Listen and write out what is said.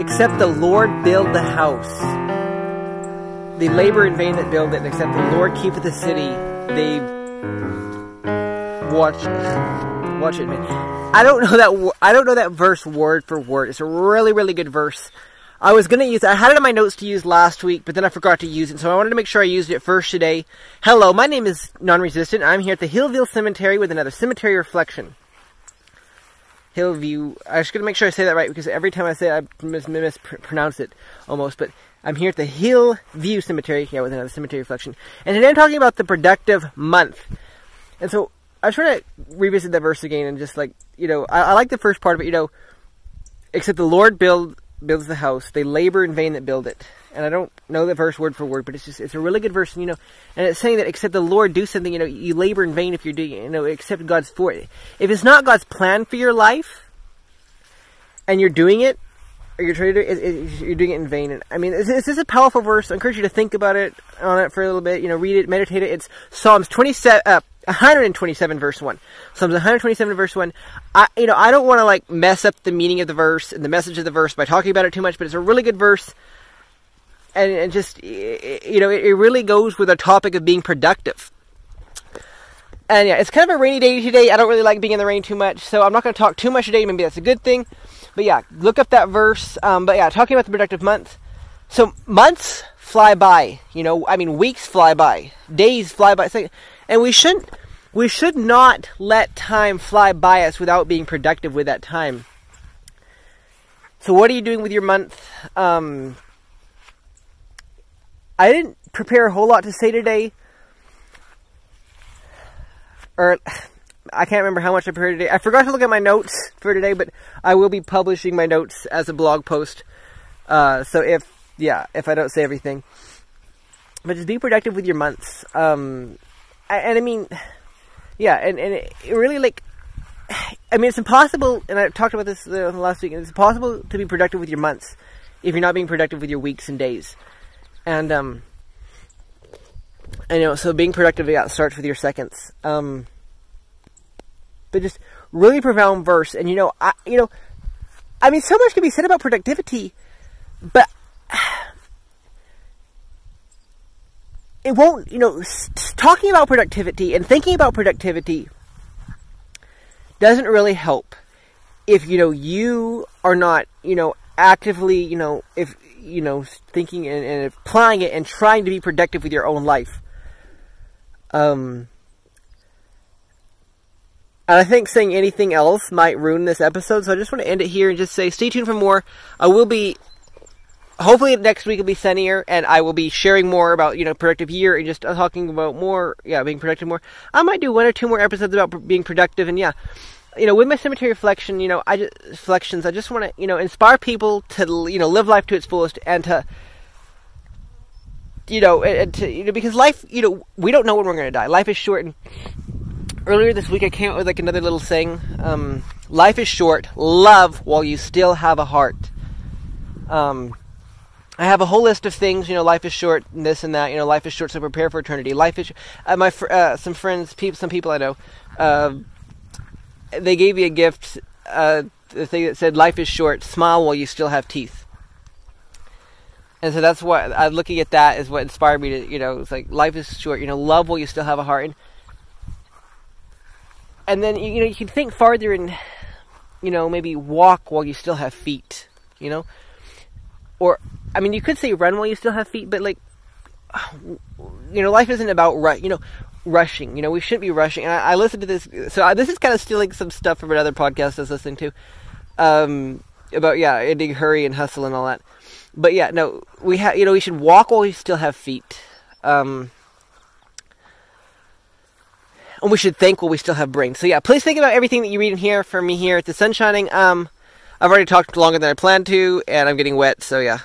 except the Lord build the house. They labor in vain that build it, except the Lord keepeth the city. They watch watch it. I don't know that I don't know that verse word for word. It's a really really good verse. I was gonna use I had it in my notes to use last week, but then I forgot to use it, so I wanted to make sure I used it first today. Hello, my name is Non-Resistant. I'm here at the Hillview Cemetery with another cemetery reflection. Hillview. I just gotta make sure I say that right because every time I say it, I mis- mispronounce it almost. But I'm here at the Hillview Cemetery, yeah, with another cemetery reflection. And today I'm talking about the productive month. And so I was trying to revisit that verse again and just like, you know, I, I like the first part of it, you know, except the Lord build builds the house, they labor in vain that build it. And I don't know the verse word for word, but it's just it's a really good verse, and you know, and it's saying that except the Lord do something, you know, you labor in vain if you're doing it, you know, except God's for it. If it's not God's plan for your life, and you're doing it, or you're trying to do it, it, you're doing it in vain. And I mean, this, this is a powerful verse. I encourage you to think about it on it for a little bit. You know, read it, meditate it. It's Psalms 27, uh, 127 verse 1. Psalms 127 verse 1. I, you know, I don't want to like mess up the meaning of the verse and the message of the verse by talking about it too much, but it's a really good verse. And, and just, you know, it, it really goes with the topic of being productive. And yeah, it's kind of a rainy day today. I don't really like being in the rain too much, so I'm not going to talk too much today. Maybe that's a good thing. But yeah, look up that verse. Um, but yeah, talking about the productive month. So months fly by. You know, I mean, weeks fly by, days fly by. And we shouldn't we should not let time fly by us without being productive with that time. So what are you doing with your month? Um, I didn't prepare a whole lot to say today. Or I can't remember how much I prepared today. I forgot to look at my notes for today, but I will be publishing my notes as a blog post. Uh, so if yeah, if I don't say everything, but just be productive with your months. Um, and I mean, yeah, and and it, really like, I mean, it's impossible. And I talked about this uh, last week. It's impossible to be productive with your months if you're not being productive with your weeks and days. And um, I know. So being productive, yeah, starts with your seconds. Um, but just really profound verse. And you know, I you know, I mean, so much can be said about productivity, but it won't, you know, talking about productivity and thinking about productivity doesn't really help if, you know, you are not, you know, actively, you know, if, you know, thinking and, and applying it and trying to be productive with your own life. Um, and I think saying anything else might ruin this episode, so I just want to end it here and just say stay tuned for more. I will be hopefully next week will be sunnier and I will be sharing more about, you know, productive year and just talking about more, yeah, being productive more. I might do one or two more episodes about being productive and yeah, you know, with my cemetery reflection, you know, I just, reflections, I just want to, you know, inspire people to, you know, live life to its fullest and to, you know, and to, you know, because life, you know, we don't know when we're going to die. Life is short and earlier this week I came up with like another little saying, um, life is short, love while you still have a heart. Um, I have a whole list of things. You know, life is short, and this and that. You know, life is short, so prepare for eternity. Life is. Uh, my fr- uh, some friends, people, some people I know, uh, they gave me a gift. Uh, the thing that said, "Life is short. Smile while you still have teeth." And so that's what I'm looking at. That is what inspired me to. You know, it's like life is short. You know, love while you still have a heart. And, and then you know you can think farther and you know maybe walk while you still have feet. You know, or I mean, you could say run while you still have feet, but like, you know, life isn't about right. You know, rushing. You know, we shouldn't be rushing. And I, I listened to this, so I, this is kind of stealing some stuff from another podcast I was listening to, um, about yeah, ending hurry and hustle and all that. But yeah, no, we have. You know, we should walk while we still have feet. Um, and we should think while we still have brains. So yeah, please think about everything that you read in here from me here at the sun shining. Um, I've already talked longer than I planned to, and I'm getting wet, so yeah.